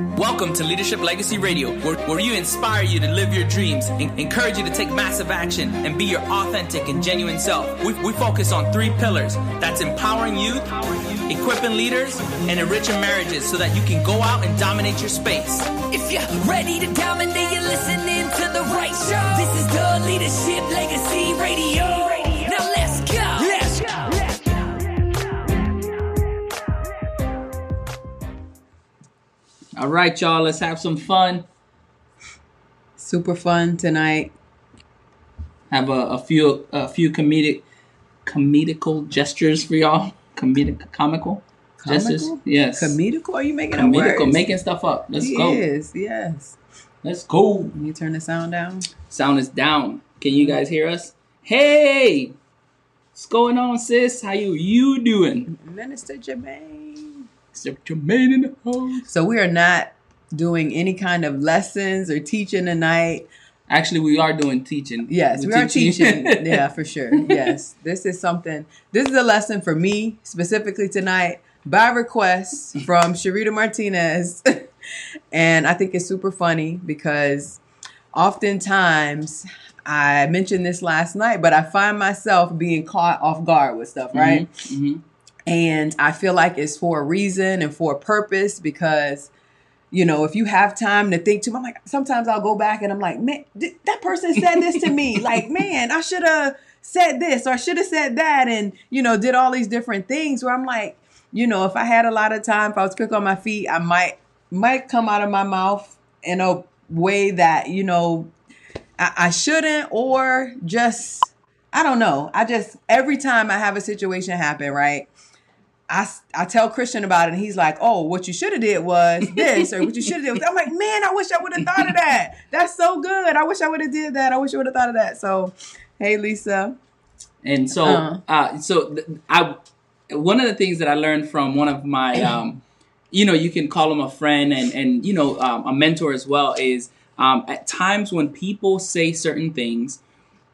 Welcome to Leadership Legacy Radio, where, where inspire you to live your dreams, en- encourage you to take massive action, and be your authentic and genuine self. We, we focus on three pillars that's empowering youth, equipping leaders, and enriching marriages so that you can go out and dominate your space. If you're ready to dominate, you're listening to the right show. This is the Leadership Legacy Radio. All right, y'all, let's have some fun. Super fun tonight. Have a, a few a few comedic comedical gestures for y'all. Comedic comical, gestures. Comical? Yes. Comedical? Are you making up Comedical, words? making stuff up. Let's go. Yes, yes. Let's go. Can you turn the sound down? Sound is down. Can you guys hear us? Hey, what's going on, sis? How you you doing? Minister Jermaine. Except in the house. So we are not doing any kind of lessons or teaching tonight. Actually, we are doing teaching. Yes, we We're are teaching. yeah, for sure. Yes. This is something this is a lesson for me specifically tonight by request from Sharita Martinez. and I think it's super funny because oftentimes I mentioned this last night, but I find myself being caught off guard with stuff, right? hmm And I feel like it's for a reason and for a purpose because, you know, if you have time to think too, I'm like, sometimes I'll go back and I'm like, man, th- that person said this to me. like, man, I should have said this or I should have said that. And, you know, did all these different things where I'm like, you know, if I had a lot of time, if I was quick on my feet, I might, might come out of my mouth in a way that, you know, I, I shouldn't or just, I don't know. I just, every time I have a situation happen, right? I, I tell Christian about it and he's like, oh, what you should have did was this or what you should have did was I'm like, man, I wish I would have thought of that. That's so good. I wish I would have did that. I wish I would have thought of that. So, hey, Lisa. And so, Uh. uh, so th- I, one of the things that I learned from one of my, um, you know, you can call him a friend and and you know um, a mentor as well is um, at times when people say certain things,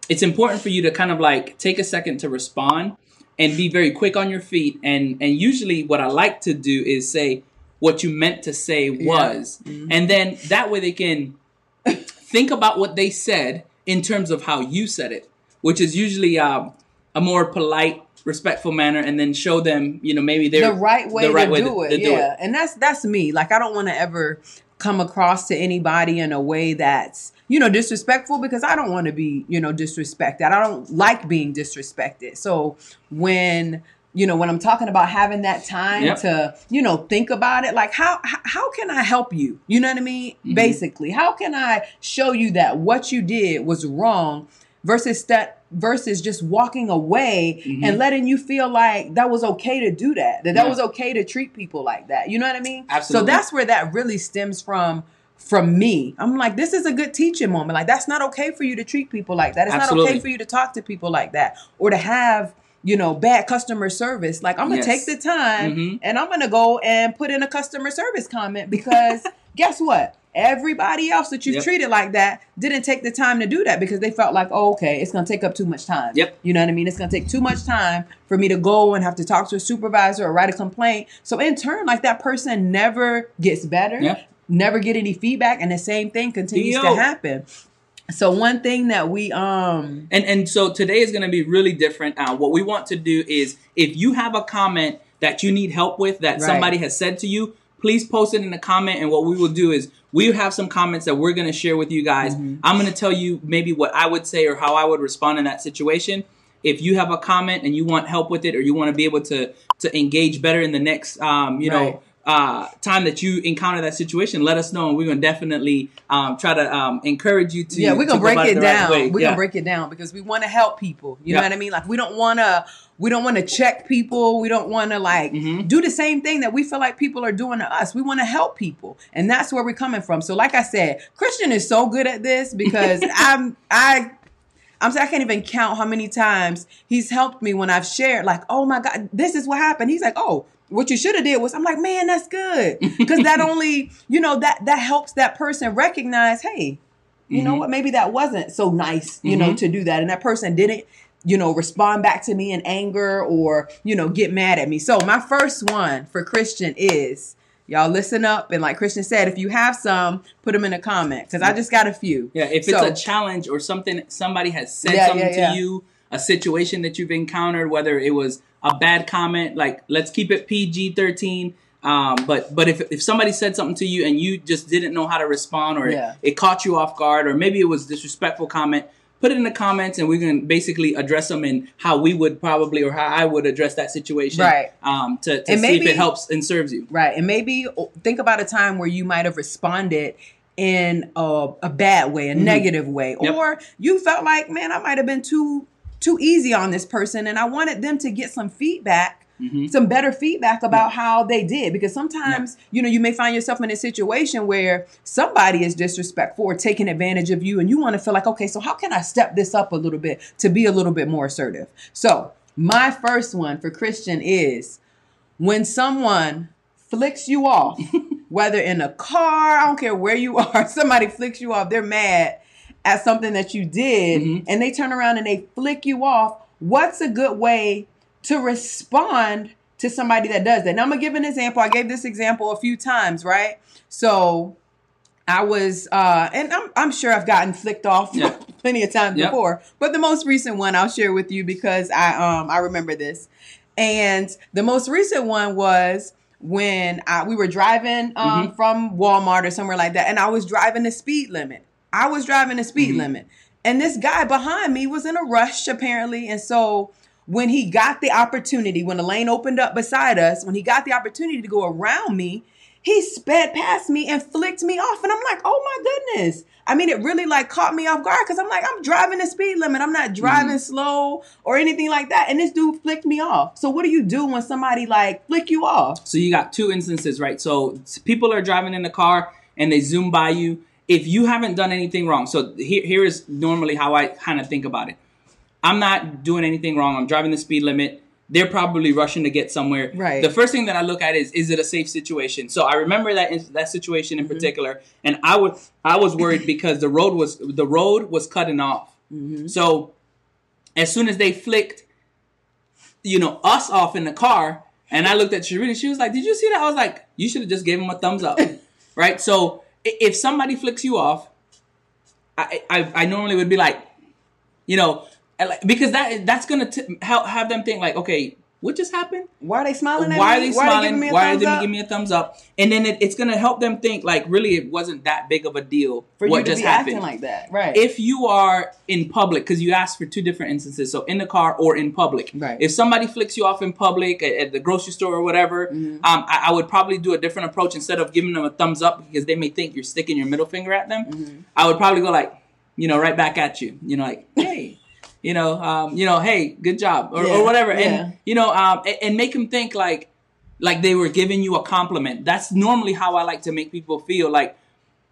it's important for you to kind of like take a second to respond and be very quick on your feet. And and usually, what I like to do is say what you meant to say was, and then that way they can think about what they said in terms of how you said it, which is usually um, a more polite, respectful manner, and then show them, you know, maybe they're the right way, the right to, way do to- it. to do yeah. it. And that's that's me. Like I don't want to ever come across to anybody in a way that's, you know, disrespectful because I don't want to be, you know, disrespected. I don't like being disrespected. So when you know, when I'm talking about having that time Yep. to, you know, think about it, like how how, how can I help you? You know what I mean? Mm-hmm. Basically, how can I show you that what you did was wrong versus that versus just walking away and letting you feel like that was okay to do that that that Mm-hmm. Yeah. was okay to treat people like that you know what i mean Absolutely. so that's where that really stems from from me i'm like this is a good teaching moment like that's not okay for you to treat people like that it's not okay for you to talk to people like that or to have you know bad customer service like i'm gonna Yes. take the time Mhm. and i'm gonna go and put in a customer service comment because guess what everybody else that you've Yep. treated like that didn't take the time to do that because they felt like oh okay it's gonna take up too much time Yep. you know what i mean it's gonna take too much time for me to go and have to talk to a supervisor or write a complaint so in turn like that person never gets better Yep. Never get any feedback and the same thing continues Yo. to happen so one thing that we um And and so today is going to be really different. Uh, what we want to do is, if you have a comment that you need help with that Right. somebody has said to you, please post it in the comment. And what we will do is we have some comments that we're going to share with you guys. Mm-hmm. I'm going to tell you maybe what I would say or how I would respond in that situation. If you have a comment and you want help with it, or you want to be able to to engage better in the next, um, you Right. know, uh, time that you encounter that situation, let us know, and we're going to definitely um, try to um, encourage you to. yeah, we're gonna go break it right down. way. We're Yeah. gonna break it down because we want to help people. You know what I mean? Like we don't want to. We don't want to check people. We don't want to like Mhm. do the same thing that we feel like people are doing to us. We want to help people, and that's where we're coming from. So, like I said, Christian is so good at this because I'm I. I'm saying I can't even count how many times he's helped me when I've shared, like, oh my God, this is what happened. He's like, oh, what you should have did was, I'm like, man, that's good. Because that only, you know, that that helps that person recognize, hey, you know Mhm. what, maybe that wasn't so nice, you know, Mhm. to do that. And that person didn't, you know, respond back to me in anger or, you know, get mad at me. So my first one for Christian is Y'all listen up, and like Christian said, if you have some, put them in a comment because I just got a few. Yeah, if it's So- a challenge or something somebody has said Yeah, something yeah, yeah. to you, a situation that you've encountered, whether it was a bad comment, like let's keep it PG thirteen. Um, but but if if somebody said something to you and you just didn't know how to respond or Yeah. it, it caught you off guard or maybe it was disrespectful comment, put it in the comments and we can basically address them in how we would probably or how I would address that situation. Right. Um, to, to see if it helps and serves you. Right. And maybe think about a time where you might have responded in a, a bad way, a negative way, Mm-hmm. Yep. or you felt like, man, I might have been too too easy on this person and I wanted them to get some feedback. Mhm. Some better feedback about how they did because sometimes you know you may find yourself in a situation where somebody is disrespectful or taking advantage of you, and you want to feel like, okay, so how can I step this up a little bit to be a little bit more assertive? So, my first one for Christian is when someone flicks you off, whether in a car, I don't care where you are, somebody flicks you off, they're mad at something that you did, Mhm. and they turn around and they flick you off. What's a good way to respond to somebody that does that? Now, I'm gonna give an example. I gave this example a few times, right? So, I was, uh, and I'm, I'm sure I've gotten flicked off Yeah. plenty of times Yep. before, but the most recent one I'll share with you because I, um, I remember this. And the most recent one was when I, we were driving um, from Walmart or somewhere like that, and I was driving the speed limit. I was driving the speed Mhm. limit, and this guy behind me was in a rush apparently, and so when he got the opportunity, when the lane opened up beside us, when he got the opportunity to go around me, he sped past me and flicked me off, and I'm like, oh my goodness. I mean, it really like caught me off guard because I'm like, I'm driving the speed limit. I'm not driving slow or anything like that. And this dude flicked me off. So what do you do when somebody like flick you off? So you got two instances, right? So people are driving in the car and they zoom by you. If you haven't done anything wrong, so here, here is normally how I kind of think about it. I'm not doing anything wrong. I'm driving the speed limit. They're probably rushing to get somewhere. Right. The first thing that I look at is is it a safe situation? So I remember that that situation in Mm-hmm. particular, and I was I was worried because the road was the road was cutting off. Mm-hmm. So as soon as they flicked, you know, us off in the car, and I looked at Sharita, she was like, "Did you see that?" I was like, "You should have just gave him a thumbs up." right? So if somebody flicks you off, I I, I normally would be like, you know, because that that's gonna t- help have them think like, okay, what just happened? Why are they smiling at me? Why are they smiling? giving me a Why are they giving me a thumbs up? And then it, it's gonna help them think like, really, it wasn't that big of a deal. for what you to just happened? acting like that? Right. if you are in public, because you asked for two different instances, so in the car or in public. Right. If somebody flicks you off in public at, at the grocery store or whatever, Mm-hmm. um, I, I would probably do a different approach instead of giving them a thumbs up because they may think you're sticking your middle finger at them. Mm-hmm. I would probably go like, you know, right back at you. You know, like, hey. You know, um, you know, hey, good job, or, Yeah, or whatever, yeah. and you know, um, and, and make them think like, like they were giving you a compliment. That's normally how I like to make people feel. Like,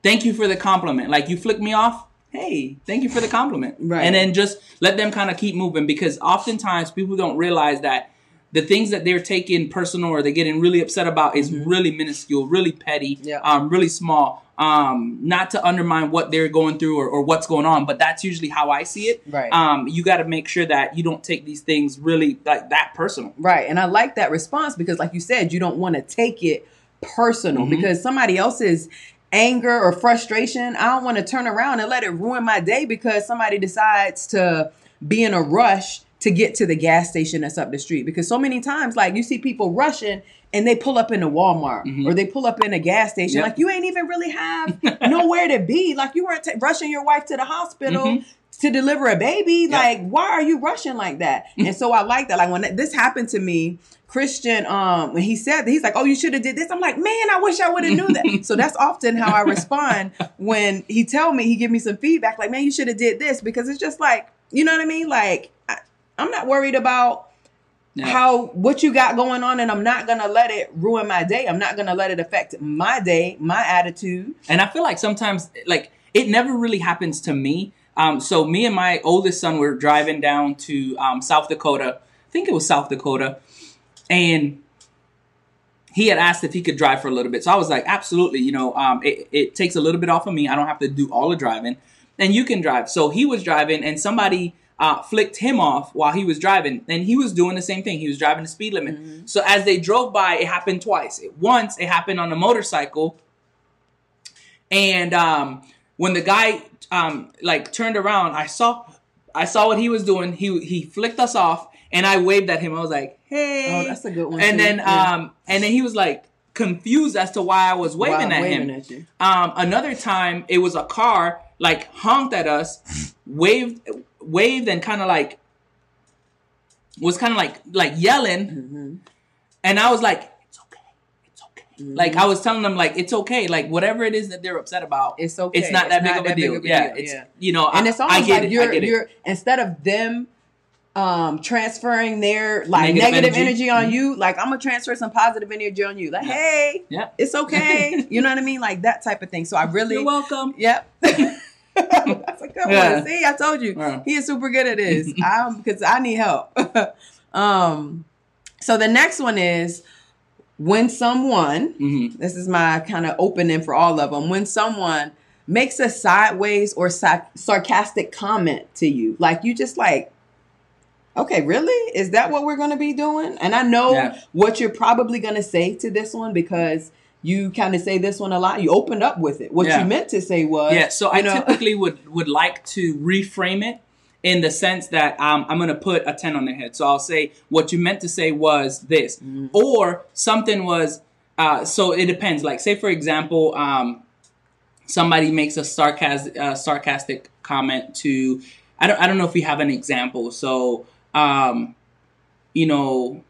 thank you for the compliment. Like you flick me off. Hey, thank you for the compliment. Right. And then just let them kind of keep moving because oftentimes people don't realize that the things that they're taking personal or they're getting really upset about is really minuscule, really petty, Mm-hmm. Yeah. um, really small. Um, not to undermine what they're going through or, or what's going on, but that's usually how I see it. Right. Um, you got to make sure that you don't take these things really like that personal. Right. And I like that response because, like you said, you don't want to take it personal Mhm. because somebody else's anger or frustration, I don't want to turn around and let it ruin my day because somebody decides to be in a rush to get to the gas station that's up the street. Because so many times, like you see people rushing and they pull up in a Walmart Mhm. or they pull up in a gas station. Yep. Like you ain't even really have nowhere to be. Like you weren't ta rushing your wife to the hospital Mhm. to deliver a baby. Yep. Like, why are you rushing like that? and so I like that. Like when this happened to me, Christian, um, when he said that, he's like, "Oh, you should have did this." I'm like, "Man, I wish I would have knew that." so that's often how I respond when he tell me, he give me some feedback, like, "Man, you should have did this," because it's just like, you know what I mean? Like, I'm not worried about Yeah. how what you got going on, and I'm not gonna let it ruin my day. I'm not gonna let it affect my day, my attitude. And I feel like sometimes, like, it never really happens to me. Um, so me and my oldest son were driving down to um, South Dakota. I think it was South Dakota, and he had asked if he could drive for a little bit. So I was like, absolutely. You know, um, it, it takes a little bit off of me. I don't have to do all the driving, and you can drive. So he was driving, and somebody uh, flicked him off while he was driving, and he was doing the same thing. He was driving the speed limit. Mm-hmm. So as they drove by, it happened twice. Once it happened on a motorcycle, and um, when the guy um, like turned around, I saw I saw what he was doing. He he flicked us off, and I waved at him. I was like, "Hey!" Oh, that's a good one, And too. then Yeah. um, and then he was like confused as to why I was waving Wow, at waving him. at. Um, another time, it was a car like honked at us, waved, waved, and kind of like was kind of like like yelling, Mm-hmm. and I was like, "It's okay, it's okay." Like I was telling them, like it's okay, like whatever it is that they're upset about, It's okay. It's not It's that big not of a that big deal. of a yeah, deal, it's yeah. you know, and I, it's almost I get like it. you're you're instead of them um transferring their like Negative negative, energy. energy. on Mhm. you like i'm gonna transfer some positive energy on you like Yeah. hey Yeah. it's okay you know what i mean like that type of thing so i really You're welcome. yep that's a good Yeah. one see i told you Yeah. he is super good at this um because i need help um so the next one is when someone hmm this is my kind of opening for all of them. When someone makes a sideways or sa- sarcastic comment to you, like you just like, okay, really? Is that what we're going to be doing? And I know Yeah. what you're probably going to say to this one because you kind of say this one a lot. You opened up with it. What Yeah. you meant to say was, Yeah, so I know- typically would would like to reframe it in the sense that um, I'm going to put a 10 on their head. So I'll say what you meant to say was this, Mm-hmm. or something was. Uh, so it depends. Like, say for example, um, somebody makes a sarcastic uh, sarcastic comment to. I don't. I don't know if we have an example. So, um, you know,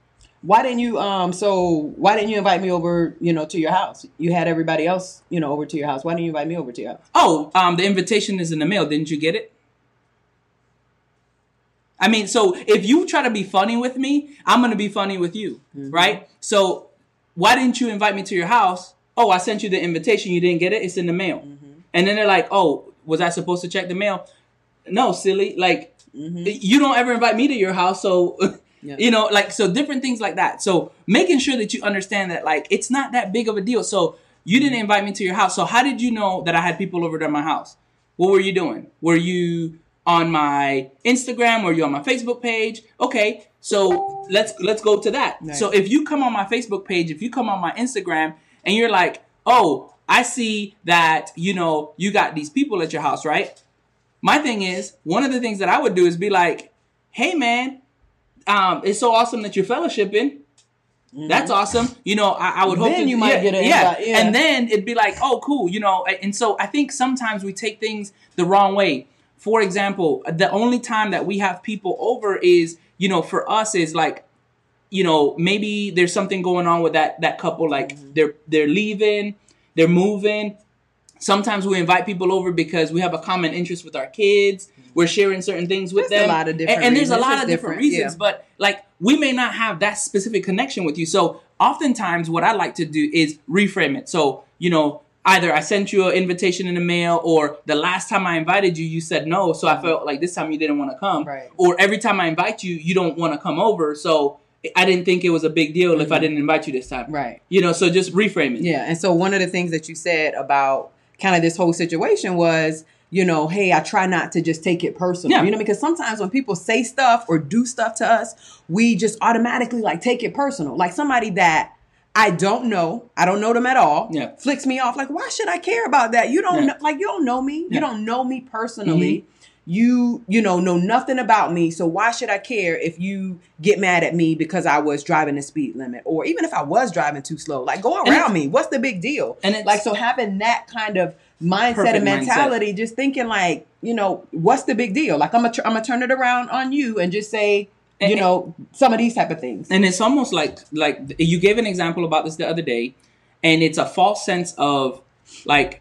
why didn't you? Um, so why didn't you invite me over? You know, to your house. You had everybody else, you know, over to your house. Why didn't you invite me over to your house? oh, um, the invitation is in the mail. Didn't you get it? I mean, so if you try to be funny with me, I'm gonna be funny with you, right? So why didn't you invite me to your house? Oh, I sent you the invitation. You didn't get it. It's in the mail. And then they're like, "Oh, was I supposed to check the mail?" No, silly. Like you don't ever invite me to your house, so Yeah. you know, like so different things like that. So making sure that you understand that like it's not that big of a deal. So you didn't invite me to your house. So how did you know that I had people over to my house? What were you doing? Were you on my Instagram? Were you on my Facebook page? Okay, so let's let's go to that. Right. So if you come on my Facebook page, if you come on my Instagram, and you're like, oh, I see that you know you got these people at your house, right? My thing is, one of the things that I would do is be like, hey man, um, it's so awesome that you're fellowshipping. That's awesome. You know, I, I would hope Mm-hmm. Then to, you might yeah, get an yeah. yeah. And then it'd be like, oh, cool. You know, and so I think sometimes we take things the wrong way. For example, the only time that we have people over is, you know, for us is like, you know, maybe there's something going on with that that couple. Like Mm-hmm. they're they're leaving, they're moving. Sometimes we invite people over because we have a common interest with our kids. We're sharing certain things with There's a lot of different and, and there's a lot of different different, reasons. yeah. But like we may not have that specific connection with you. So oftentimes what I like to do is reframe it. So, you know, either I sent you an invitation in the mail or the last time I invited you, you said no. So I felt like this time you didn't want to come. Right. Or every time I invite you, you don't want to come over. So I didn't think it was a big deal if I didn't invite you this time. Mm-hmm. Right. You know, so just reframe it. Yeah, and so one of the things that you said about kind of this whole situation was, you know, hey, I try not to just take it personal. Yeah. You know, because sometimes when people say stuff or do stuff to us, we just automatically like take it personal. Like somebody that I don't know, I don't know them at all, Yeah. flicks me off. Like, why should I care about that? You don't Yeah. know, like you don't know me. Mm-hmm. You don't know me personally. You, you know, know nothing about me. So why should I care if you get mad at me because I was driving the speed limit, or even if I was driving too slow? Like, go around me. What's the big deal? And it's- like, so having that kind of mindset and mindset. mentality, just thinking like, you know, what's the big deal? Like, I'm gonna, tr- I'm gonna turn it around on you and just say, you And- know, some of these type of things. and it's almost like like you gave an example about this the other day and it's a false sense of like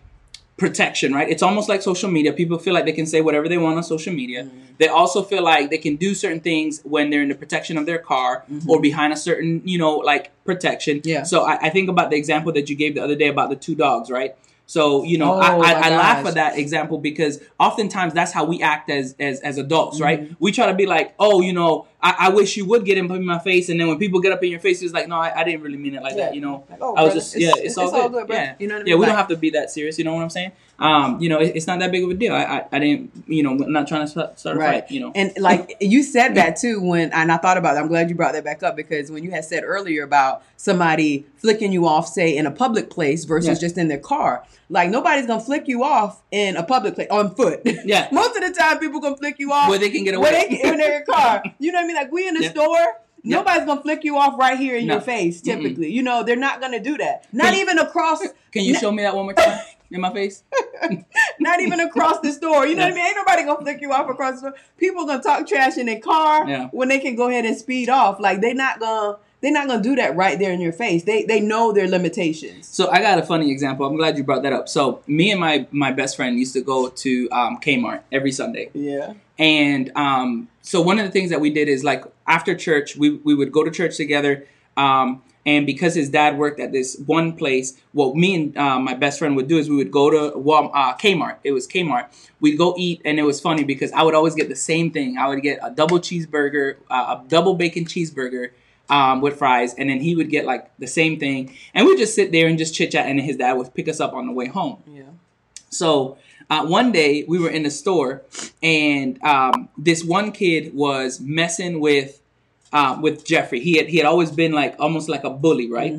protection right it's almost like social media people feel like they can say whatever they want on social media Mm-hmm. they also feel like they can do certain things when they're in the protection of their car or behind a certain you know like protection Mm-hmm. Yeah. so I, I think about the example that you gave the other day about the two dogs right so you know, Oh, I, I, I laugh at that example because oftentimes that's how we act as as, as adults, Mm-hmm. right? We try to be like, oh, you know, I, I wish you would get up in my face, and then when people get up in your face, it's like, no, I, I didn't really mean it like Yeah. that, you know. Like, oh, I was brother, just, yeah, it's, all, good. bro. yeah, You know what I mean? yeah, we Like- don't have to be that serious. You know what I'm saying? Um, you know, it, it's not that big of a deal. I, I, I didn't, you know, I'm not trying to start, start a Right. fight. You know, And like you said that too when and I thought about it. I'm glad you brought that back up because when you had said earlier about somebody flicking you off, say in a public place versus Yeah. just in their car. Like nobody's gonna flick you off in a public place on foot. Yeah. Most of the time people gonna flick you off Where they can get away. where they can, in their car. You know what I mean? Like we in the Yeah. store. Yeah. Nobody's gonna flick you off right here in No. your face. Mm-mm. Typically, you know they're not gonna do that. Not Can even across. can you show me that one more time in my face? Not even across the store. You know Yeah. what I mean? Ain't nobody gonna flick you off across the store. People gonna talk trash in their car Yeah. when they can go ahead and speed off. Like they're not gonna they're not gonna do that right there in your face. They they know their limitations. So I got a funny example. I'm glad you brought that up. So me and my my best friend used to go to um, Kmart every Sunday. Yeah. And um, so one of the things that we did is like after church, we, we would go to church together. Um, and because his dad worked at this one place, what me and uh, my best friend would do is we would go to Walmart, uh, Kmart. It was Kmart. We'd go eat, and it was funny because I would always get the same thing. I would get a double cheeseburger, uh, a double bacon cheeseburger um, with fries, and then he would get like the same thing. And we'd just sit there and just chit chat, and his dad would pick us up on the way home. Yeah. So uh, one day we were in the store, and um, this one kid was messing with uh, with Jeffrey. He had he had always been like almost like a bully, right?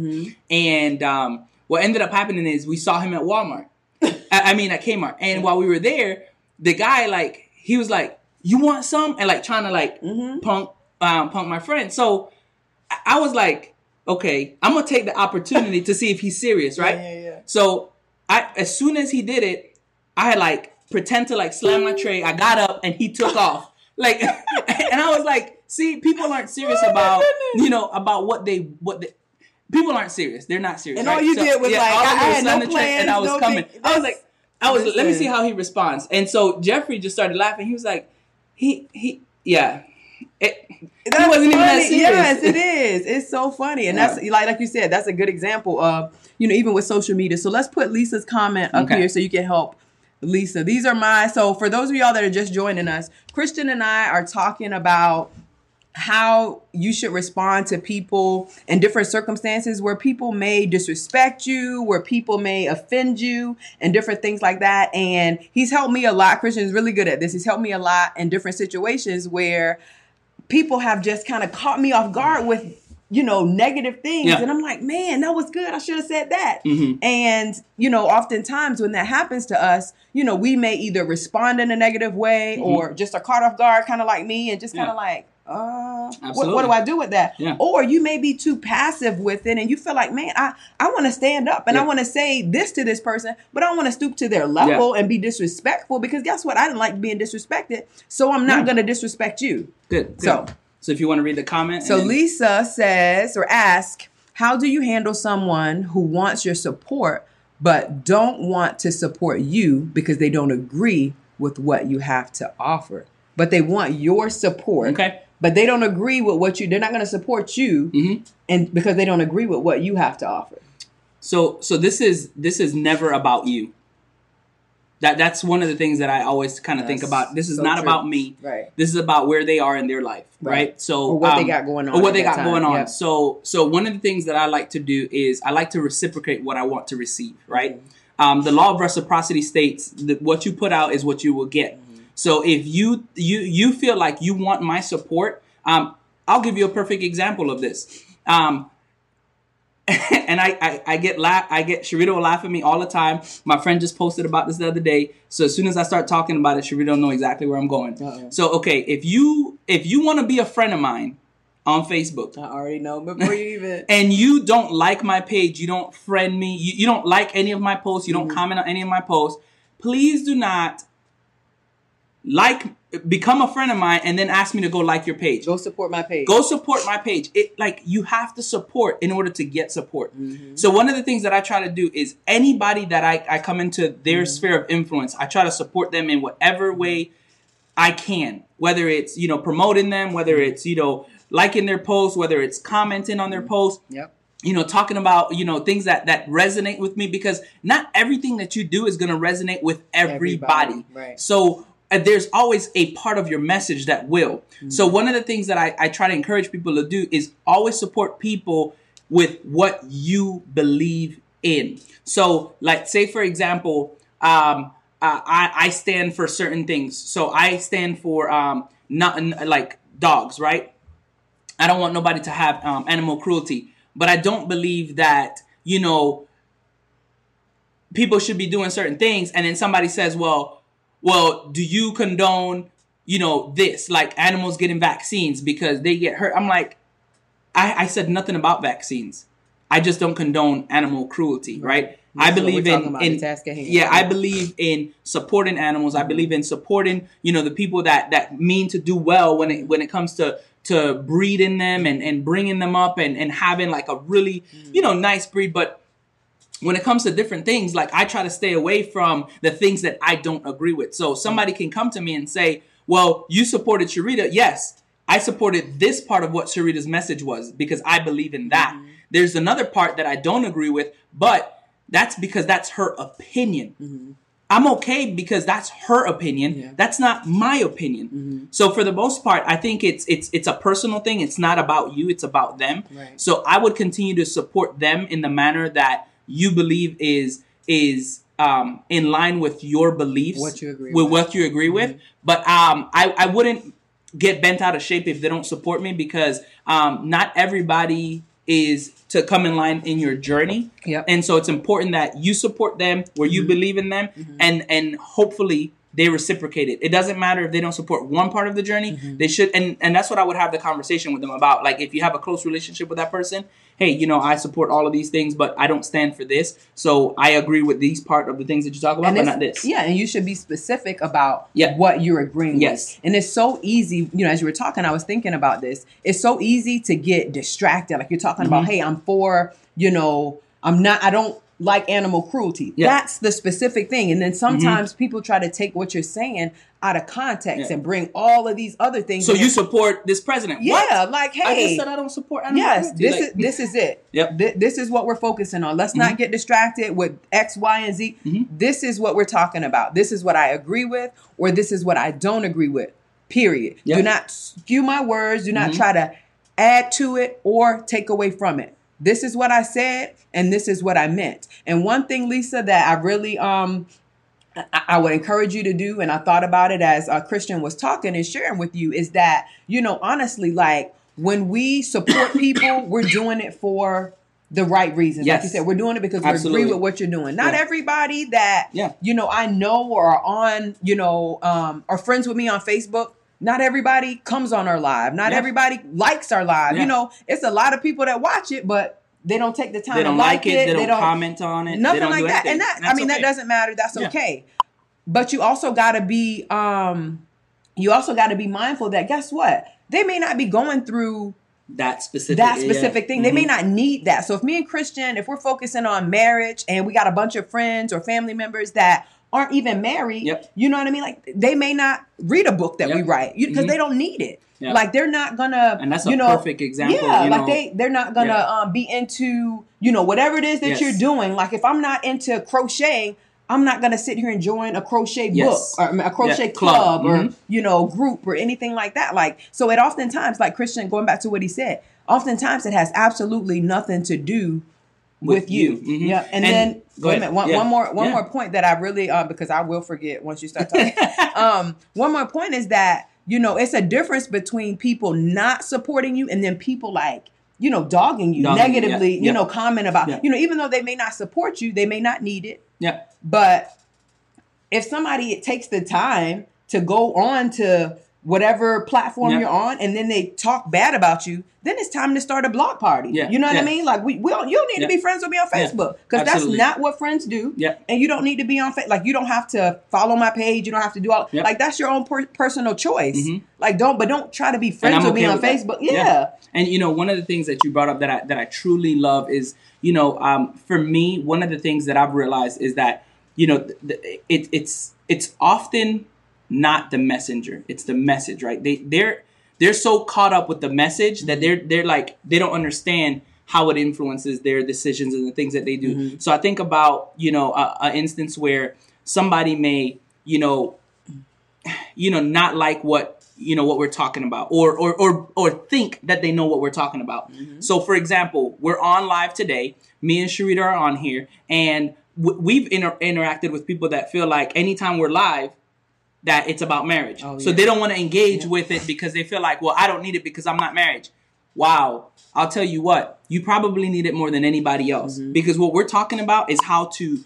And um, what ended up happening is we saw him at Walmart. I, I mean at Kmart, and while we were there, the guy like he was like, "You want some?" and like trying to like punk um, punk my friend. So I- I was like, "Okay, I'm gonna take the opportunity to see if he's serious, right?" Yeah, yeah, yeah. So I as soon as he did it, I had like pretend to like slam my tray. I got up and he took off. Like and I was like, see, people aren't serious Oh about goodness. you know about what they what they people aren't serious. They're not serious. And right? all you did was like, all I was had no tray and I was no coming. thing. I was like I was let me see how he responds. And so Jeffrey just started laughing. He was like, he he yeah. It, That's wasn't even that funny. serious. Yes, it is. It's so funny, and that's like like you said, that's a good example of you know even with social media. So let's put Lisa's comment up Okay. here so you can help Lisa. These are my so for those of y'all that are just joining us, Christian and I are talking about how you should respond to people in different circumstances where people may disrespect you, where people may offend you, and different things like that. And he's helped me a lot. Christian is really good at this. He's helped me a lot in different situations where people have just kind of caught me off guard with you know negative things Yeah. and i'm like man that was good i should have said that Mhm. and you know oftentimes when that happens to us you know we may either respond in a negative way or just are caught off guard kind of like me and just kind of Mm-hmm. Yeah. like uh what, what do i do with that Yeah. or you may be too passive with it and you feel like man i i want to stand up and i want to say this to this person but i want to stoop to their level and be disrespectful because guess what i didn't like being disrespected so i'm not Yeah. going to disrespect you good, good. So- so if you want to read the comment, so then- Lisa says or ask, how do you handle someone who wants your support but don't want to support you because they don't agree with what you have to offer? But they want your support. Okay. But they don't agree with what you they're not going to support you Mhm. and because they don't agree with what you have to offer. So so this is this is never about you. That that's one of the things that I always kind of think about. This is so not true. about me. Right. This is about where they are in their life, right? Right. So Or what they um, got going on Or what they got going on. Yep. So so one of the things that I like to do is I like to reciprocate what I want to receive, right? Mm-hmm. Um, the law of reciprocity states that what you put out is what you will get. So if you you you feel like you want my support, um, I'll give you a perfect example of this. Um, and I, I, I get laugh I get Sharita will laugh at me all the time. My friend just posted about this the other day. So as soon as I start talking about it, Sharita will know exactly where I'm going. Uh-oh. So okay, if you if you want to be a friend of mine on Facebook I already know before you even and you don't like my page, you don't friend me, you, you don't like any of my posts, you don't Mm-hmm. comment on any of my posts, please do not like become a friend of mine and then ask me to go like your page. go support my page. Go support my page. It like you have to support in order to get support. Mm-hmm. So one of the things that I try to do is anybody that I, I come into their Mm-hmm. sphere of influence, I try to support them in whatever way I can. Whether it's, you know, promoting them, whether Mm-hmm. it's, you know, liking their posts, whether it's commenting on their posts, Yep. you know, talking about, you know, things that that resonate with me because not everything that you do is going to resonate with everybody. Everybody, right. So there's always a part of your message that will. So one of the things that I, I try to encourage people to do is always support people with what you believe in. So, like, say for example, um, uh, I, I stand for certain things. So I stand for um, not like dogs, right? I don't want nobody to have um, animal cruelty, but I don't believe that you know people should be doing certain things, and then somebody says, "Well, well, do you condone you know this like animals getting vaccines because they get hurt?" I'm like, I, I said nothing about vaccines. I just don't condone animal cruelty, right? I believe in, in task at hand. yeah, I believe in supporting animals. I believe in supporting, you know, the people that that mean to do well when it when it comes to to breeding them and and bringing them up and and having like a really mm. you know nice breed. But when it comes to different things, like I try to stay away from the things that I don't agree with. So somebody can come to me and say, "Well, you supported Sharita." Yes, I supported this part of what Sharita's message was because I believe in that. Mm-hmm. There's another part that I don't agree with, but that's because that's her opinion. Mm-hmm. I'm okay because that's her opinion. Yeah. That's not my opinion. Mm-hmm. So for the most part, I think it's it's it's a personal thing. It's not about you. It's about them. Right. So I would continue to support them in the manner that you believe is is um, in line with your beliefs, What you agree with, with. what you agree with. But um, I I wouldn't get bent out of shape if they don't support me because um, not everybody is to come in line in your journey. Yep. And so it's important that you support them where you believe in them and and hopefully they reciprocate it. It doesn't matter if they don't support one part of the journey. They should and and that's what I would have the conversation with them about. Like if you have a close relationship with that person, hey, you know, I support all of these things, but I don't stand for this. So I agree with these part of the things that you talk about, but not this. Yeah, and you should be specific about Yeah. what you're agreeing Yes. with. And it's so easy, you know, as you were talking, I was thinking about this. It's so easy to get distracted. Like you're talking about, Mm-hmm. hey, I'm for, you know, I'm not, I don't like animal cruelty. Yeah. Mm-hmm. That's the specific thing. And then sometimes people try to take what you're saying out of context Yeah. and bring all of these other things. So you support this president? yeah, What? like, hey, I just said I don't support animal Yes, cruelty. this Like- is this is it. Yep. Mm-hmm. Th- this is what we're focusing on. Let's not get distracted with X, Y, and Z. This is what we're talking about. This is what I agree with, or this is what I don't agree with. Period. Yep. Do not skew my words. Do not Mm-hmm. try to add to it or take away from it. This is what I said, and this is what I meant. And one thing, Lisa, that I really um I would encourage you to do, and I thought about it as uh, Christian was talking and sharing with you, is that, you know, honestly, like when we support people, we're doing it for the right reasons. Like you said, we're doing it because Absolutely. we agree with what you're doing. Not Yeah. everybody that, Yeah. you know, I know or are on, you know, um, are friends with me on Facebook. Not everybody comes on our live. Not Yeah. everybody likes our live. Yeah. You know, it's a lot of people that watch it, but they don't take the time They to don't like, like it. They don't, comment on it. nothing they don't like do that. anything. And that I That's mean that doesn't matter. That's Yeah. okay. But you also got to be um you also got to be mindful that guess what? They may not be going through that specific that yeah. specific thing. They may Mhm. not need that. So if me and Christian, if we're focusing on marriage and we got a bunch of friends or family members that aren't even married, Yep. you know what I mean? Like they may not read a book that we write because Mhm. they don't need it. Yeah. Like they're not gonna, And that's a you know, perfect example, Yeah, like know. they they're not gonna Yeah. um, be into you know whatever it is that Yes. you're doing. Like if I'm not into crocheting, I'm not gonna sit here and join a crochet Yes. book or a crochet Yeah, club, club. or Mhm. you know group or anything like that. Like so, it oftentimes like Christian going back to what he said. Oftentimes, it has absolutely nothing to do with, With you. you. Mhm. Yeah, and, And- then wait a minute. One, Yeah. one more one Yeah. more point that I really uh, because I will forget once you start talking. um, one more point is that you know it's a difference between people not supporting you and then people like you know dogging you Dogging negatively. yeah, You know, comment about you know even though they may not support you, they may not need it, Yeah. but if somebody it takes the time to go on to whatever platform Yeah. you're on and then they talk bad about you then it's time to start a block party Yeah. you know what i mean like we, we don't, you don't need Yeah. to be friends with me on facebook because that's not what friends do Yeah. and you don't need to be on fa- like you don't have to follow my page you don't have to do all like that's your own per- personal choice Mhm. like don't but don't try to be friends with me on with facebook yeah, And you know, one of the things that you brought up that I that I truly love is, you know, um, for me, one of the things that I've realized is that, you know, th- th- it, it's it's often not the messenger; it's the message, right? They they're they're so caught up with the message that they're they're like they don't understand how it influences their decisions and the things that they do. Mm-hmm. So I think about you know a, a instance where somebody may you know you know, not like what you know what we're talking about, or or or or think that they know what we're talking about. Mm-hmm. So, for example, we're on live today. Me and Sharita are on here, and w- we've inter- interacted with people that feel like anytime we're live, that it's about marriage. Oh, so yeah. they don't want to engage with it because they feel like, well, I don't need it because I'm not married. Wow. I'll tell you what, you probably need it more than anybody else Mm-hmm. because what we're talking about is how to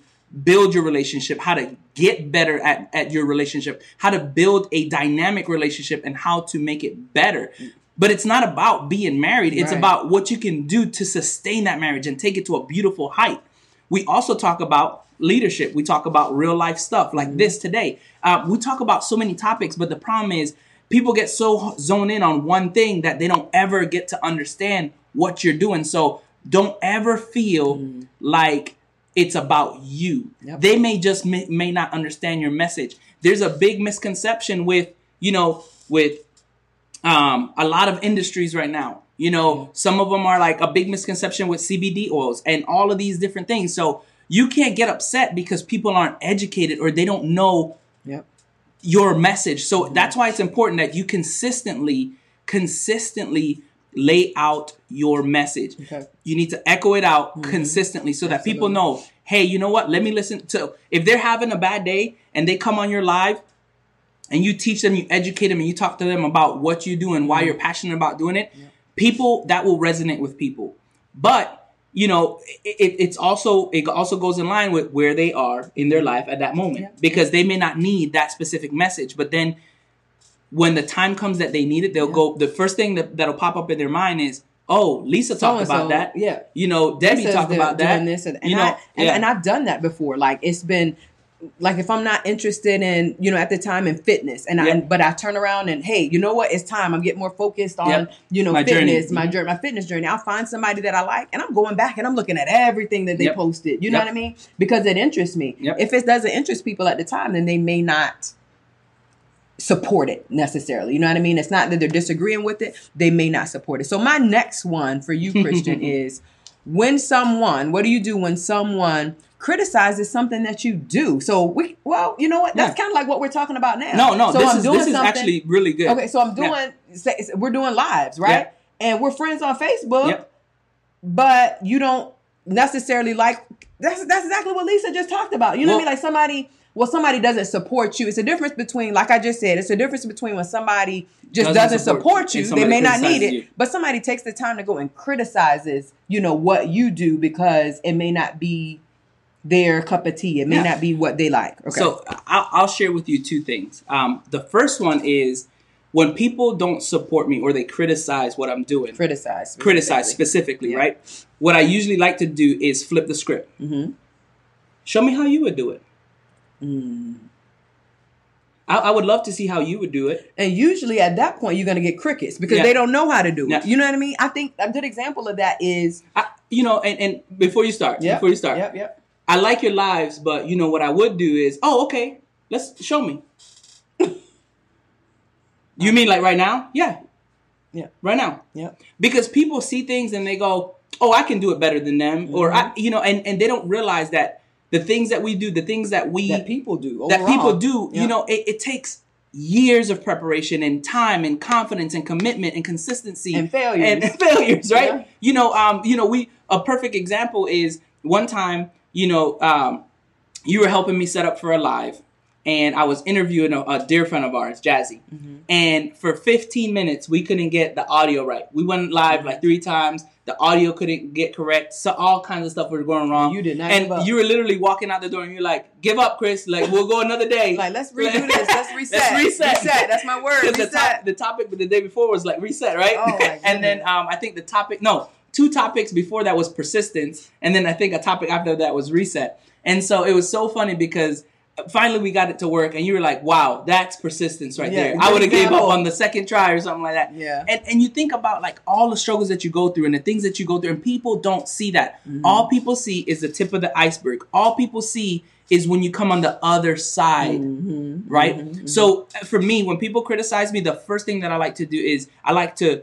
build your relationship, how to get better at, at your relationship, how to build a dynamic relationship, and how to make it better. But it's not about being married, it's Right. about what you can do to sustain that marriage and take it to a beautiful height. We also talk about leadership. We talk about real life stuff like this today. Uh, we talk about so many topics, but the problem is people get so zoned in on one thing that they don't ever get to understand what you're doing. So don't ever feel like it's about you. Yep. They may just may, may not understand your message. There's a big misconception with, you know, with um, a lot of industries right now. You know, some of them are like a big misconception with CBD oils and all of these different things. So you can't get upset because people aren't educated or they don't know Yep. your message. So that's why it's important that you consistently, consistently lay out your message. Okay. You need to echo it out mm-hmm. consistently so that people know, hey, you know what? Let me listen to if they're having a bad day and they come on your live and you teach them, you educate them, and you talk to them about what you do and why mm-hmm. you're passionate about doing it, people that will resonate with people. But you know, it, it, it's also it also goes in line with where they are in their mm-hmm. life at that moment Yeah. because they may not need that specific message, but then when the time comes that they need it, they'll Yeah. go. The first thing that that'll pop up in their mind is, "Oh, Lisa talked about that." yeah. you know, Debbie talked about that. this and, and you know, I, and, yeah. and I've done that before. Like it's been like if I'm not interested in you know at the time in fitness and I but I turn around and hey you know what? It's time. I'm getting more focused on Yep. you know My journey. fitness my Mhm. journey my fitness journey. I'll find somebody that I like and I'm going back and I'm looking at everything that they Yep. posted. You know what I mean? Because it interests me. Yep. if it doesn't interest people at the time then they may not support it necessarily. You know what I mean? It's not that they're disagreeing with it. They may not support it. So my next one for you Christian is when someone what do you do when someone criticizes something that you do so we well you know what that's Yeah. kind of like what we're talking about now no, no, so this I'm is doing this is something- actually really good. okay so i'm doing Yeah. say, we're doing lives right Yeah. and we're friends on facebook but you don't necessarily like that's that's exactly what Lisa just talked about. You know what I mean? Like somebody well somebody doesn't support you. It's a difference between like I just said, it's a difference between when somebody just Doesn't doesn't, support support, you. They may not need it, you. but somebody takes the time to go and criticizes, you know, what you do because it may not be their cup of tea. It may Yeah. not be what they like. Okay. So I'll, I'll share with you two things. Um, the first one is when people don't support me or they criticize what I'm doing, criticize. criticize specifically, Yeah. right? What I usually like to do is flip the script. Mhm. Show me how you would do it. Mm. I, I would love to see how you would do it. And usually at that point, you're going to get crickets because Yeah. they don't know how to do it. Yeah. You know what I mean? I think a good example of that is. I, you know, and, and before you start, Yep, before you start, Yep, yep. I like your lives, but you know what I would do is, oh, okay, let's show me. you mean like right now? Yeah, Yeah. right now. Yep. because people see things and they go, "Oh, I can do it better than them," or Mm-hmm. I, you know, and and they don't realize that the things that we do, the things that we That people do. that people do, Yeah. you know, it, it takes years of preparation and time and confidence and commitment and consistency And failures. and failures, right? Yeah. You know, um, you know, we a perfect example is one time, you know, um, you were helping me set up for a live, and I was interviewing a, a dear friend of ours, Jazzy, Mm-hmm. and for 15 minutes we couldn't get the audio right. We went live like three times. The audio couldn't get correct. So all kinds of stuff was going wrong. You did not and you were literally walking out the door, and you're like, "Give up, Chris. Like we'll go another day. Like, let's redo this. Let's reset. Let's reset. Reset. That's my word. 'Cause The, Reset. top, the topic the day before was like reset, right? Oh, and then um, I think the topic, no, two topics before that was persistence, and then I think a topic after that was reset. And so it was so funny because finally we got it to work, and you were like, "Wow, that's persistence right Yeah, there." I would have gave up on the second try or something like that. Yeah. And and you think about like all the struggles that you go through and the things that you go through, and people don't see that. Mm-hmm. All people see is the tip of the iceberg. All people see is when you come on the other side Mm-hmm. right? So uh, for me, when people criticize me, the first thing that I like to do is I like to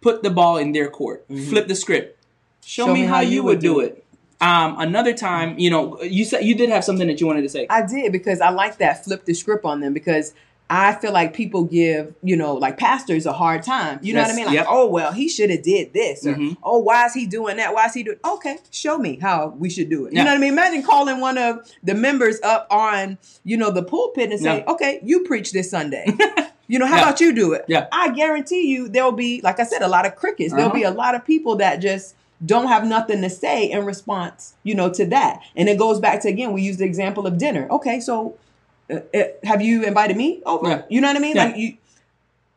put the ball in their court, flip the script, show, me, how, you would do it. Um, another time, you know, you said you did have something that you wanted to say. I did because I like that flip the script on them because I feel like people give, you know, like pastors a hard time. You know Yes, what I mean? Like, yep. oh well, he should have did this, or Mhm. oh, why is he doing that? Why is he doing? Okay, show me how we should do it. You Yeah. know what I mean? Imagine calling one of the members up on, you know, the pulpit and say, Yeah. okay, you preach this Sunday. you know, how Yeah. about you do it? Yeah. I guarantee you, there'll be, like I said, a lot of crickets. There'll Uh-huh. be a lot of people that just don't have nothing to say in response, you know, to that. And it goes back to again, we use the example of dinner. Okay, so uh, uh, have you invited me over? Yeah. You know what I mean? Yeah. Like you.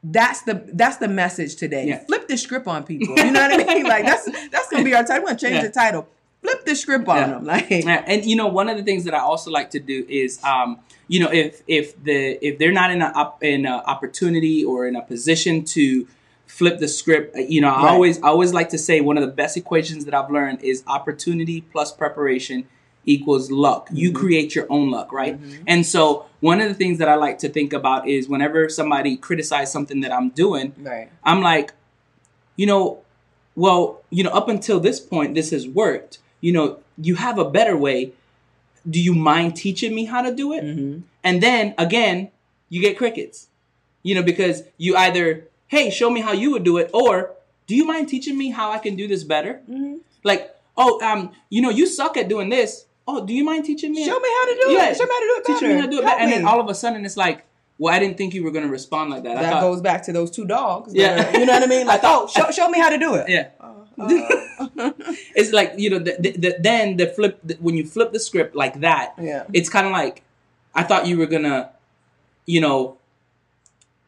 That's the that's the message today. Yeah. Flip the script on people. You know what I mean? Like that's that's gonna be our title. We're gonna change the title. Flip the script on them. Like and you know, one of the things that I also like to do is, um, you know, if if the if they're not in a in a opportunity or in a position to flip the script, uh, you know, I Right. always I always like to say one of the best equations that I've learned is opportunity plus preparation equals luck. You Mm-hmm. create your own luck, right? And so one of the things that I like to think about is whenever somebody criticizes something that I'm doing, right. I'm like, you know, well, you know, up until this point, this has worked. You know, you have a better way. Do you mind teaching me how to do it? Mm-hmm. And then again, you get crickets. You know, because you either, hey, show me how you would do it, or do you mind teaching me how I can do this better? Mm-hmm. Like, oh, um, you know, you suck at doing this. Oh, do you mind teaching me? Show me how to do Yeah. it. Show me how to do it Teach better. me how to do it. Better. And then all of a sudden, it's like, well, I didn't think you were going to respond like that. I that thought, goes back to those two dogs. Yeah. are- you know what I mean? Like, I thought- oh, show, show me how to do it. yeah. Uh, it's like you know the, the, the, then the flip the, when you flip the script like that Yeah. it's kind of like i thought you were gonna you know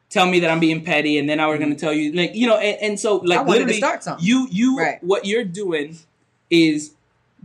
tell me that i'm being petty and then i were gonna tell you like you know and, and so like Mm-hmm. To literally you you Right. what you're doing is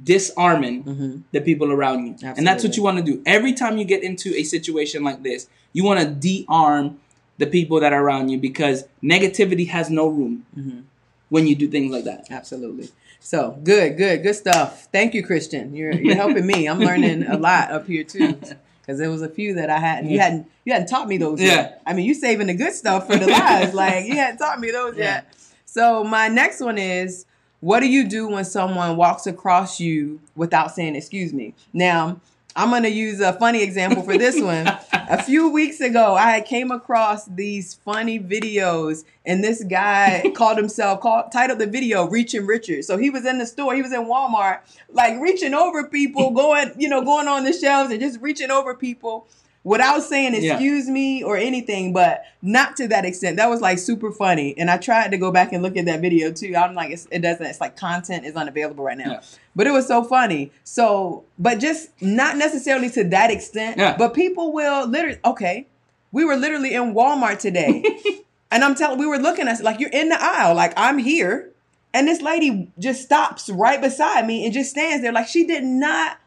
disarming Mhm. the people around you and that's what you want to do every time you get into a situation like this you want to de-arm the people that are around you because negativity has no room Mm-hmm. when you do things like that Absolutely. So good, good, good stuff. Thank you, Christian. You're you're helping me. I'm learning a lot up here too. Because there was a few that I hadn't you hadn't you hadn't taught me those Yeah. yet. I mean you saving the good stuff for the lives. like you hadn't taught me those Yeah. yet. So my next one is what do you do when someone walks across you without saying excuse me? Now I'm gonna use a funny example for this one. a few weeks ago, I came across these funny videos, and this guy called himself called titled the video "Reaching Richard." So he was in the store, he was in Walmart, like reaching over people, going you know going on the shelves and just reaching over people without saying Yeah. excuse me or anything, but not to that extent. That was like super funny, and I tried to go back and look at that video too. I'm like, it's, it doesn't. It's like content is unavailable right now. Yeah. But it was so funny. So, but just not necessarily to that extent. Yeah. But people will literally, okay, we were literally in Walmart today. and I'm telling, we were looking at, like, you're in the aisle, like, I'm here. And this lady just stops right beside me and just stands there. Like, she did not,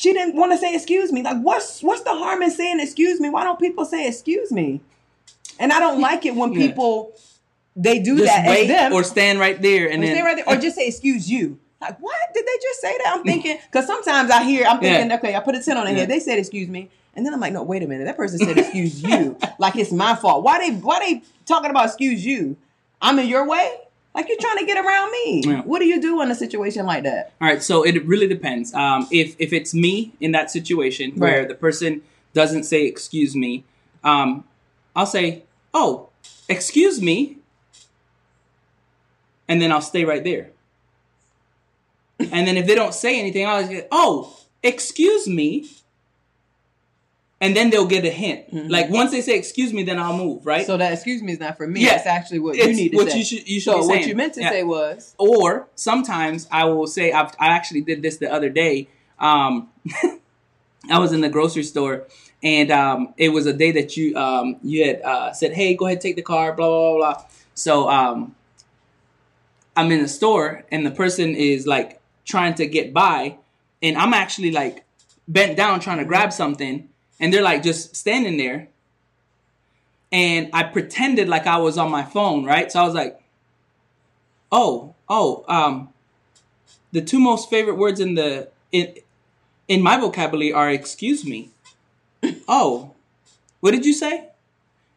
she didn't want to say excuse me. Like, what's, what's the harm in saying excuse me? Why don't people say excuse me? And I don't like it when Yeah. people, they do just that wait them. or stand right there and Or then stay right there, or just say excuse you. Like what did they just say that? I'm thinking because sometimes I hear I'm thinking Yeah. okay I put a ten on the Yeah. head. They said excuse me, and then I'm like no wait a minute that person said excuse you like it's my fault. Why they why they talking about excuse you? I'm in your way. Like you're trying to get around me. Yeah. What do you do in a situation like that? All right, so it really depends. Um, if if it's me in that situation where the person doesn't say excuse me, um, I'll say, "Oh, excuse me," and then I'll stay right there. and then if they don't say anything, I'll just get, "Oh, excuse me," and then they'll get a hint. Like once they say excuse me, then I'll move. Right? Mm-hmm. So that excuse me is not for me. Yeah. It's actually what you It's need to what say. you should- you should so what you meant to Yeah. say was or sometimes I will say I've, I actually did this the other day. Um, I was in the grocery store, and um, it was a day that you um, you had uh, said, "Hey, go ahead, take the car." Blah blah blah. blah. So um, I'm in the store, and the person is like trying to get by, and I'm actually like bent down trying to grab something, and they're like just standing there. And I pretended like I was on my phone, right? So I was like, "Oh, oh, um, the two most favorite words in the in in my vocabulary are excuse me. oh, what did you say?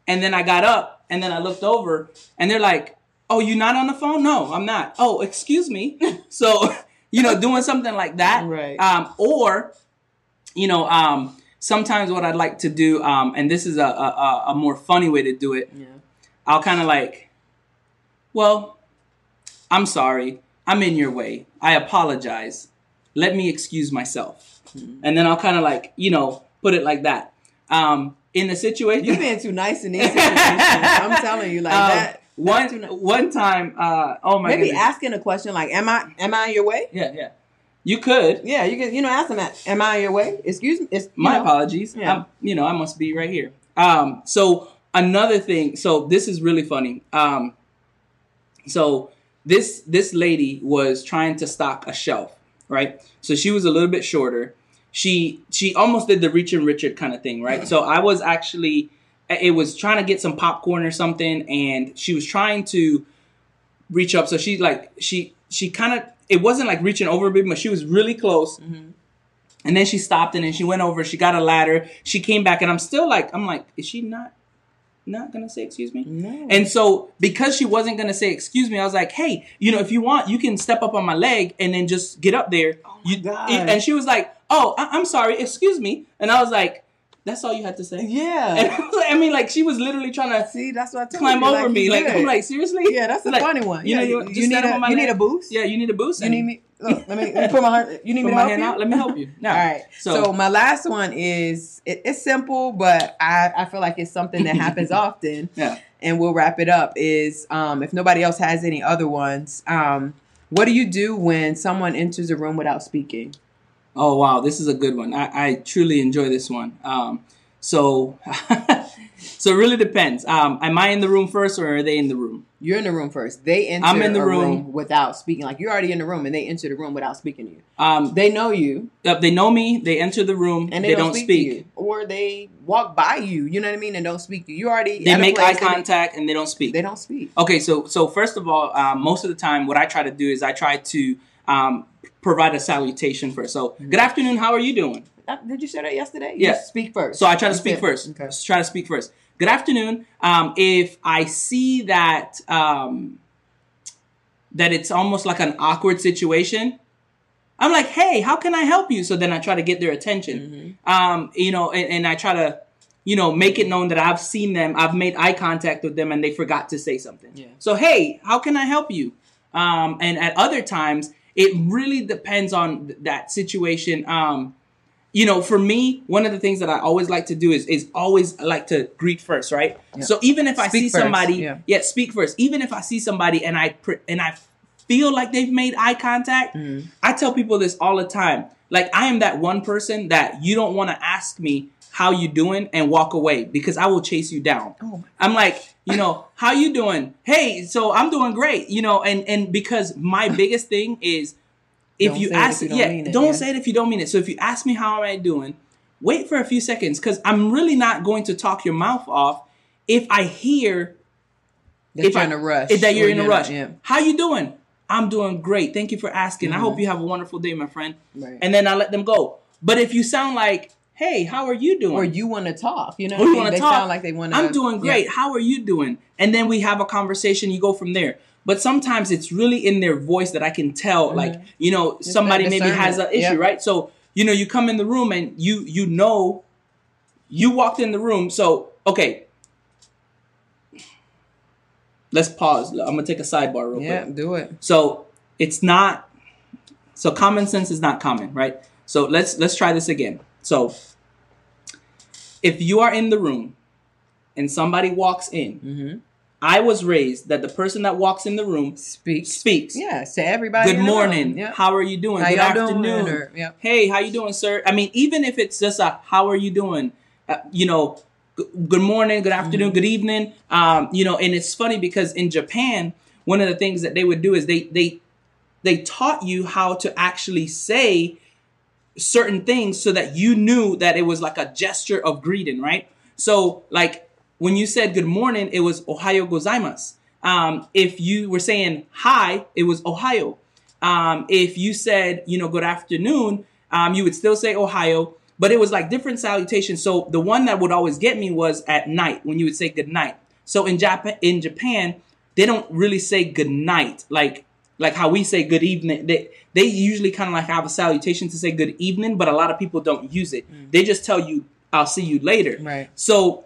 And then I got up and then I looked over and they're like, "Oh, you're not on the phone? No, I'm not. Oh, excuse me." so you know, doing something like that, Right. Um, or you know, um, sometimes what I'd like to do, um, and this is a, a, a- more funny way to do it, Yeah. I'll kind of like, well, I'm sorry. I'm in your way. I apologize. Let me excuse myself. And then I'll kind of like, you know, put it like that. Um, in the situation, You're being too nice in these situations. I'm telling you, like Um, that. one nice. one time, uh, oh my god. Maybe goodness. asking a question like, "Am I am I in your way?" yeah, yeah. You could. Yeah, you can. You know, ask them that. Am I in your way? Excuse me. It's, My know. apologies. Yeah. I'm- you know, I must be right here. Um, so another thing. So this is really funny. Um, so this this lady was trying to stock a shelf, right? So she was a little bit shorter. She she almost did the Reach and Richard kind of thing, right? So I was actually it was trying to get some popcorn or something, and she was trying to reach up. So she like she she kind of it wasn't like reaching over a bit, but she was really close. Mm-hmm. And then she stopped and then she went over. She got a ladder. She came back, and I'm still like, I'm like, is she not not gonna say excuse me? No. And so because she wasn't gonna say excuse me, I was like, hey, you know, if you want, you can step up on my leg and then just get up there. Oh you, God. And she was like, oh, I- I'm sorry, excuse me. And I was like, that's all you had to say. Yeah. I, mean, like she was literally trying to See, that's what I told climb you. over like, me. Like. I'm like, seriously? yeah, that's a Like, funny one. You know, yeah, you, you, need a you need a boost. Yeah, you need a boost. You need me. Look, let me, let me put my hand. You need put me to my help hand you? out. Let me help you. Now, All right. So, So, my last one is it, it's simple, but I, I feel like it's something that happens often. yeah. And we'll wrap it up. Is um, if nobody else has any other ones, um, what do you do when someone enters a room without speaking? Oh wow, this is a good one. I, I truly enjoy this one. Um, so, so it really depends. Um, am I in the room first, or are they in the room? You're in the room first. They enter I'm in the a room. without speaking. Like you're already in the room, and they enter the room without speaking to you. Um, They know you, uh, they know me. They enter the room. and they, they, don't, speak, speak. or they walk by you. You know what I mean, and don't speak to you. You already They make eye that they- contact and they don't speak. They don't speak. Okay, so so first of all, um, most of the time, what I try to do is I try to um, provide a salutation first. So, Mm-hmm. good afternoon. How are you doing? Uh, Did you say that yesterday? Yes. Yeah. speak first. So I try to speak first. Okay. Try to speak first. Good afternoon. Um, if I see that um, that it's almost like an awkward situation, I'm like, "Hey, how can I help you?" So then I try to get their attention. Mm-hmm. Um, you know, and, and I try to, you know, make it known that I've seen them, I've made eye contact with them, and they forgot to say something. Yeah. So hey, how can I help you? Um, and at other times, it really depends on th- that situation. Um, you know, for me, one of the things that I always like to do is is always like to greet first, right? Yeah. So even if I see first, somebody, yeah. yeah. speak first. Even if I see somebody and I pr- and I feel like they've made eye contact, Mm-hmm. I tell people this all the time. Like I am that one person that you don't want to ask me how you doing and walk away because I will chase you down. Oh I'm like, you know, how you doing? Hey, so I'm doing great, you know, and and because my biggest thing is if Don't you ask if you don't yeah, it, don't yeah. say it if you don't mean it. So if you ask me how am I doing, wait for a few seconds cuz I'm really not going to talk your mouth off if I hear That if you're I- in a rush. that you're in a rush. Yeah. How you doing? I'm doing great. Thank you for asking. I hope mm-hmm. you have a wonderful day, my friend. Right. And then I let them go. But if you sound like, "Hey, how are you doing?" Or you want to talk. You know, Or you mean? want to they talk. sound like they want to. I'm doing great. How are you doing? And then we have a conversation. You go from there. But sometimes it's really in their voice that I can tell, mm-hmm. like you know, somebody maybe has an issue, Yep. right? So you know, you come in the room and you you know, you walked in the room. So okay, let's pause. I'm gonna take a sidebar real Yeah, quick. do it. So it's not. So common sense is not common, right? So let's let's try this again. So if you are in the room and somebody walks in, Mm-hmm. I was raised that the person that walks in the room Speak. speaks. Yeah, to everybody. Good in the room. morning. Yeah. How are you doing? How Good doing? afternoon. Or- yeah. Hey, how you doing, sir? I mean, even if it's just a how are you doing? Uh, you know, g- good morning, good afternoon, Mm-hmm. good evening. Um, you know, and it's funny because in Japan, one of the things that they would do is they they they taught you how to actually say certain things so that you knew that it was like a gesture of greeting, right? So, like when you said good morning, it was Ohayo gozaimasu. Um, if you were saying hi, it was Ohayo. Um, if you said, you know, good afternoon, um, you would still say Ohayo, but it was like different salutations. So the one that would always get me was at night when you would say good night. So in Japan, in Japan, they don't really say good night like like how we say good evening. They they usually kind of like have a salutation to say good evening, but a lot of people don't use it. They just tell you I'll see you later. Right. So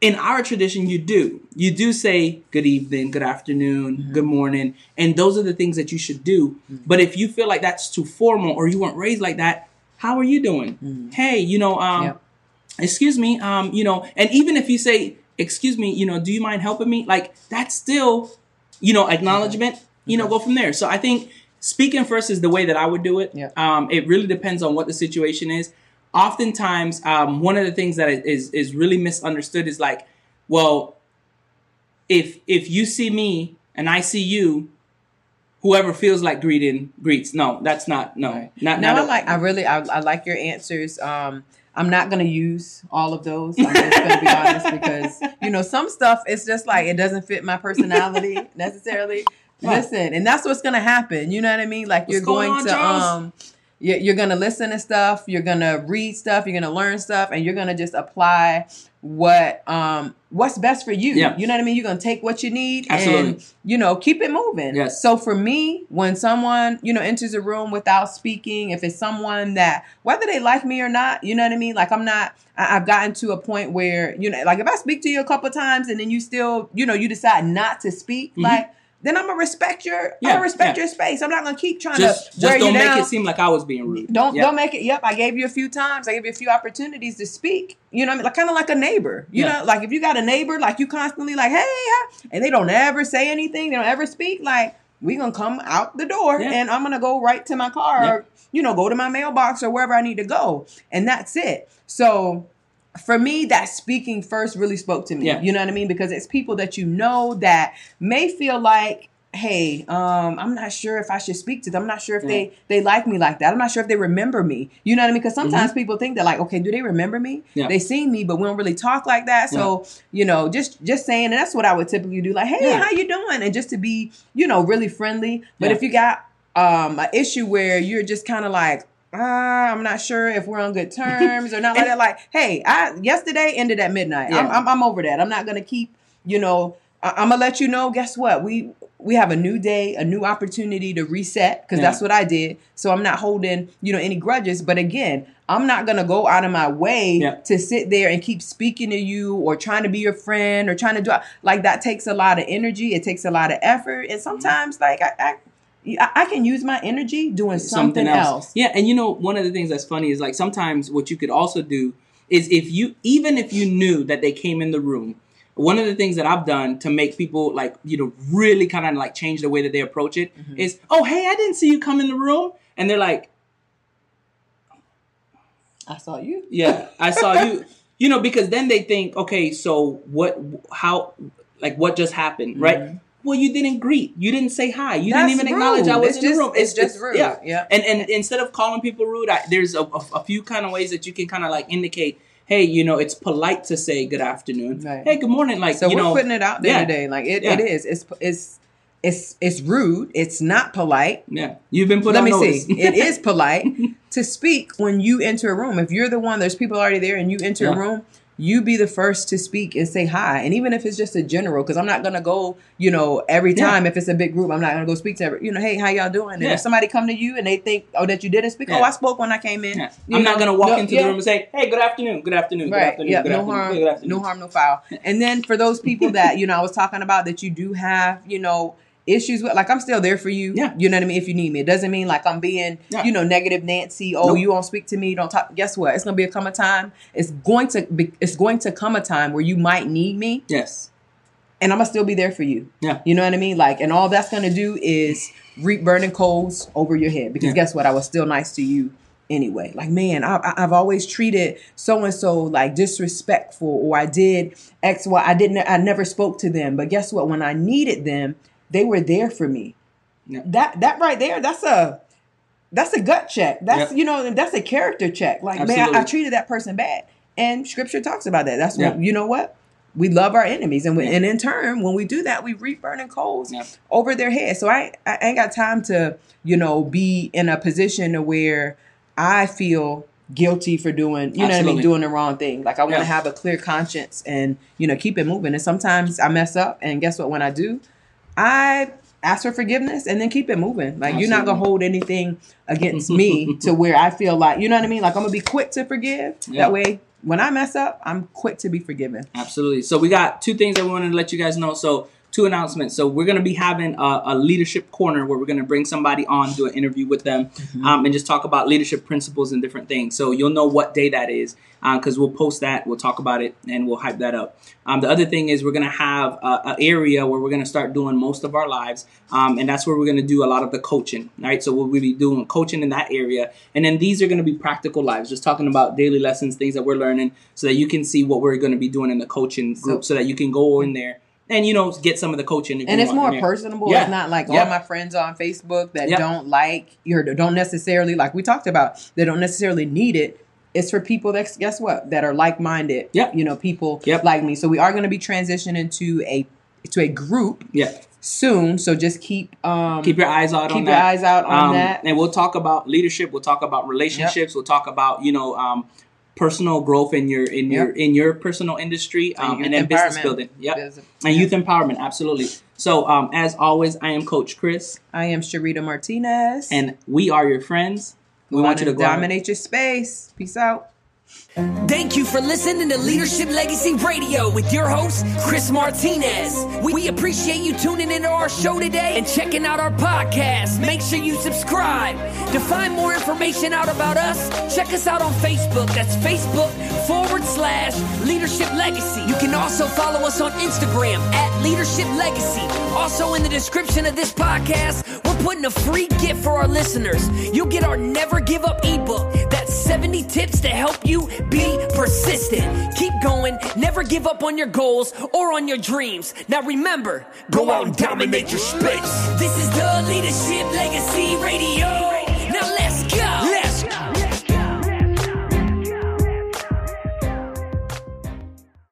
in our tradition, you do. You do say good evening, good afternoon, Mm-hmm. good morning, and those are the things that you should do. But if you feel like that's too formal or you weren't raised like that, how are you doing? Hey, you know, um, Mm-hmm. Yep. excuse me, um, you know, and even if you say, excuse me, you know, do you mind helping me? Like that's still, you know, acknowledgement. You know, go from there. So I think speaking first is the way that I would do it. Yeah. Um, it really depends on what the situation is. Oftentimes, um, one of the things that is is really misunderstood is like, well, if if you see me and I see you, whoever feels like greeting greets. No, that's not no. Right. Not Now not I like I really I, I like your answers. Um I'm not gonna use all of those. I'm just gonna be honest because you know some stuff it's just like it doesn't fit my personality necessarily. Right. Listen, and that's what's gonna happen. You know what I mean? Like What's you're going going on, to Charles? um you're, you're gonna listen to stuff. You're gonna read stuff. You're gonna learn stuff, and you're gonna just apply what um what's best for you. Yeah. You know what I mean? You're gonna take what you need Absolutely. and you know keep it moving. Yes. So for me, when someone you know enters a room without speaking, if it's someone that whether they like me or not, you know what I mean. Like I'm not. I, I've gotten to a point where you know, like if I speak to you a couple times and then you still, you know, you decide not to speak, Mhm. like. Then I'm gonna respect your, I'm gonna respect yeah. your space. I'm not gonna keep trying just to wear just don't you make down. it seem like I was being rude. Don't Yeah. don't make it. Yep, I gave you a few times. I gave you a few opportunities to speak. You know, what I mean, like kind of like a neighbor. You Yeah. know, like if you got a neighbor, like you constantly like, hey, and they don't ever say anything, they don't ever speak. Like we gonna come out the door, Yeah. and I'm gonna go right to my car, Yeah. or you know, go to my mailbox or wherever I need to go, and that's it. So. For me, that speaking first really spoke to me. Yeah. You know what I mean? Because it's people that you know that may feel like, hey, um, I'm not sure if I should speak to them. I'm not sure if they they like me like that. I'm not sure if they remember me. You know what I mean? Because sometimes people think that like, okay, do they remember me? Mm-hmm. Yeah. They seen me, but we don't really talk like that. So you know, just just saying, and that's what I would typically do. Like, hey, how you doing? And just to be, you know, really friendly. But if you got um an issue where you're just kind of like. Ah, I'm not sure if we're on good terms or not like that. Like, hey, I yesterday ended at midnight. I'm, I'm I'm over that. I'm not gonna keep, you know, I, I'm gonna let you know. Guess what? We we have a new day, a new opportunity to reset because Yeah. that's what I did. So I'm not holding, you know, any grudges. But again, I'm not gonna go out of my way Yeah. to sit there and keep speaking to you or trying to be your friend or trying to do like that takes a lot of energy. It takes a lot of effort, and sometimes like I. I I I can use my energy doing something, else. Yeah, and you know, one of the things that's funny is like sometimes what you could also do is if you even if you knew that they came in the room, one of the things that I've done to make people like you know really kind of like change the way that they approach it is, Mm-hmm. oh hey, I didn't see you come in the room, and they're like, I saw you. yeah, I saw you. You know, because then they think, okay, so what? How? Like what just happened, right? Well, you didn't greet. You didn't say hi. You. That's didn't even acknowledge I was It's in just- the room. it's just rude. Yeah. Yeah. And and instead of calling people rude, I, there's a, a, a few kind of ways that you can kind of like indicate, hey, you know, it's polite to say good afternoon. Right. Hey, good morning. Like So you we're know, putting it out there yeah. today. Like it, Yeah. it is. It's it's it's it's rude. It's not polite. Yeah, you've been put Let me notice. see. It is polite to speak when you enter a room. If you're the one, there's people already there, and you enter a room. You be the first to speak and say hi, and even if it's just a general, because I'm not gonna go, you know, every Yeah. time if it's a big group, I'm not gonna go speak to every, you know, hey, how y'all doing? And Yeah. if somebody come to you and they think, oh, that you didn't speak, oh, Yeah. oh, I spoke when I came in. Yeah. I'm not gonna walk no- into yeah. the room and say, "Hey, good afternoon, good afternoon, good afternoon, Yeah. good No afternoon, harm. good afternoon." No harm. No foul. And then for those people that you know, I was talking about that you do have, you know, issues with. Like I'm still there for you. Yeah. You know what I mean. If you need me, it doesn't mean like I'm being, Yeah. you know, negative Nancy. Oh, Nope. you won't speak to me. Don't talk. Guess what? It's gonna be a come a time. It's going to be. It's going to come a time where you might need me, Yes. and I'm gonna still be there for you. Yeah. You know what I mean? Like, and all that's gonna do is reap burning coals over your head. Because Yeah. guess what? I was still nice to you anyway. Like, man, I, I- I've always treated so and so like disrespectful, or I did X, Y. I didn't. I never spoke to them. But guess what? When I needed them, they were there for me. Yeah. That that right there, that's a that's a gut check. That's Yep. you know that's a character check. Like man, I, I treated that person bad, and Scripture talks about that. That's what you know what we love our enemies, and we, Yeah. and in turn, when we do that, we reap burning coals over their head. So I I ain't got time to you know be in a position where I feel guilty for doing you know what I mean doing the wrong thing. Like I want to have a clear conscience and you know keep it moving. And sometimes I mess up, and guess what? When I do, I ask for forgiveness and then keep it moving. Like you're not gonna hold anything against me to where I feel like you know what I mean. Like I'm gonna be quick to forgive. Yeah. That way when I mess up, I'm quick to be forgiven. Absolutely. So we got two things that we wanted to let you guys know. So two announcements. So we're going to be having a, a leadership corner where we're going to bring somebody on, do an interview with them, um, and just talk about leadership principles and different things. So you'll know what day that is because we'll post that, we'll talk about it, and we'll hype that up. Um, the other thing is we're going to have an area where we're going to start doing most of our lives, um, and that's where we're going to do a lot of the coaching. Right. So we'll be doing coaching in that area, and then these are going to be practical lives, just talking about daily lessons, things that we're learning, so that you can see what we're going to be doing in the coaching group, so, So- that you can go in there and you know get some of the coaching. and it's more personable. Yeah. It's not like Yeah. all my friends on Facebook that Yeah. don't like or don't necessarily like we talked about. They don't necessarily need it. It's for people that guess what that are like minded. Yep. You know, people Yep. like me. So we are going to be transitioning to a to a group Yeah, soon. So just keep um keep your eyes out on keep that. your eyes out on Um, that. And we'll talk about leadership. We'll talk about relationships. We'll talk about you know um, personal growth in your in your in your personal industry um, and then business building. Yep. Business- And youth empowerment, absolutely. So, um, as always, I am Coach Chris, I am Sharita Martinez. and we are your friends. We want you to out- dominate your space. Peace out. Thank you for listening to Leadership Legacy Radio with your host, Chris Martinez. We, appreciate you tuning into our show today and checking out our podcast. Make sure you subscribe. To find more information out about us, check us out on Facebook. That's Facebook forward slash Leadership Legacy. You can also follow us on Instagram at Leadership Legacy. Also, in the description of this podcast, we're putting a free gift for our listeners. You'll get our Never Give Up ebook. That's 70 tips to help you be persistent. Keep going, never give up on your goals or on your dreams. Now remember, go out and dominate your space. This is the Leadership Legacy Radio.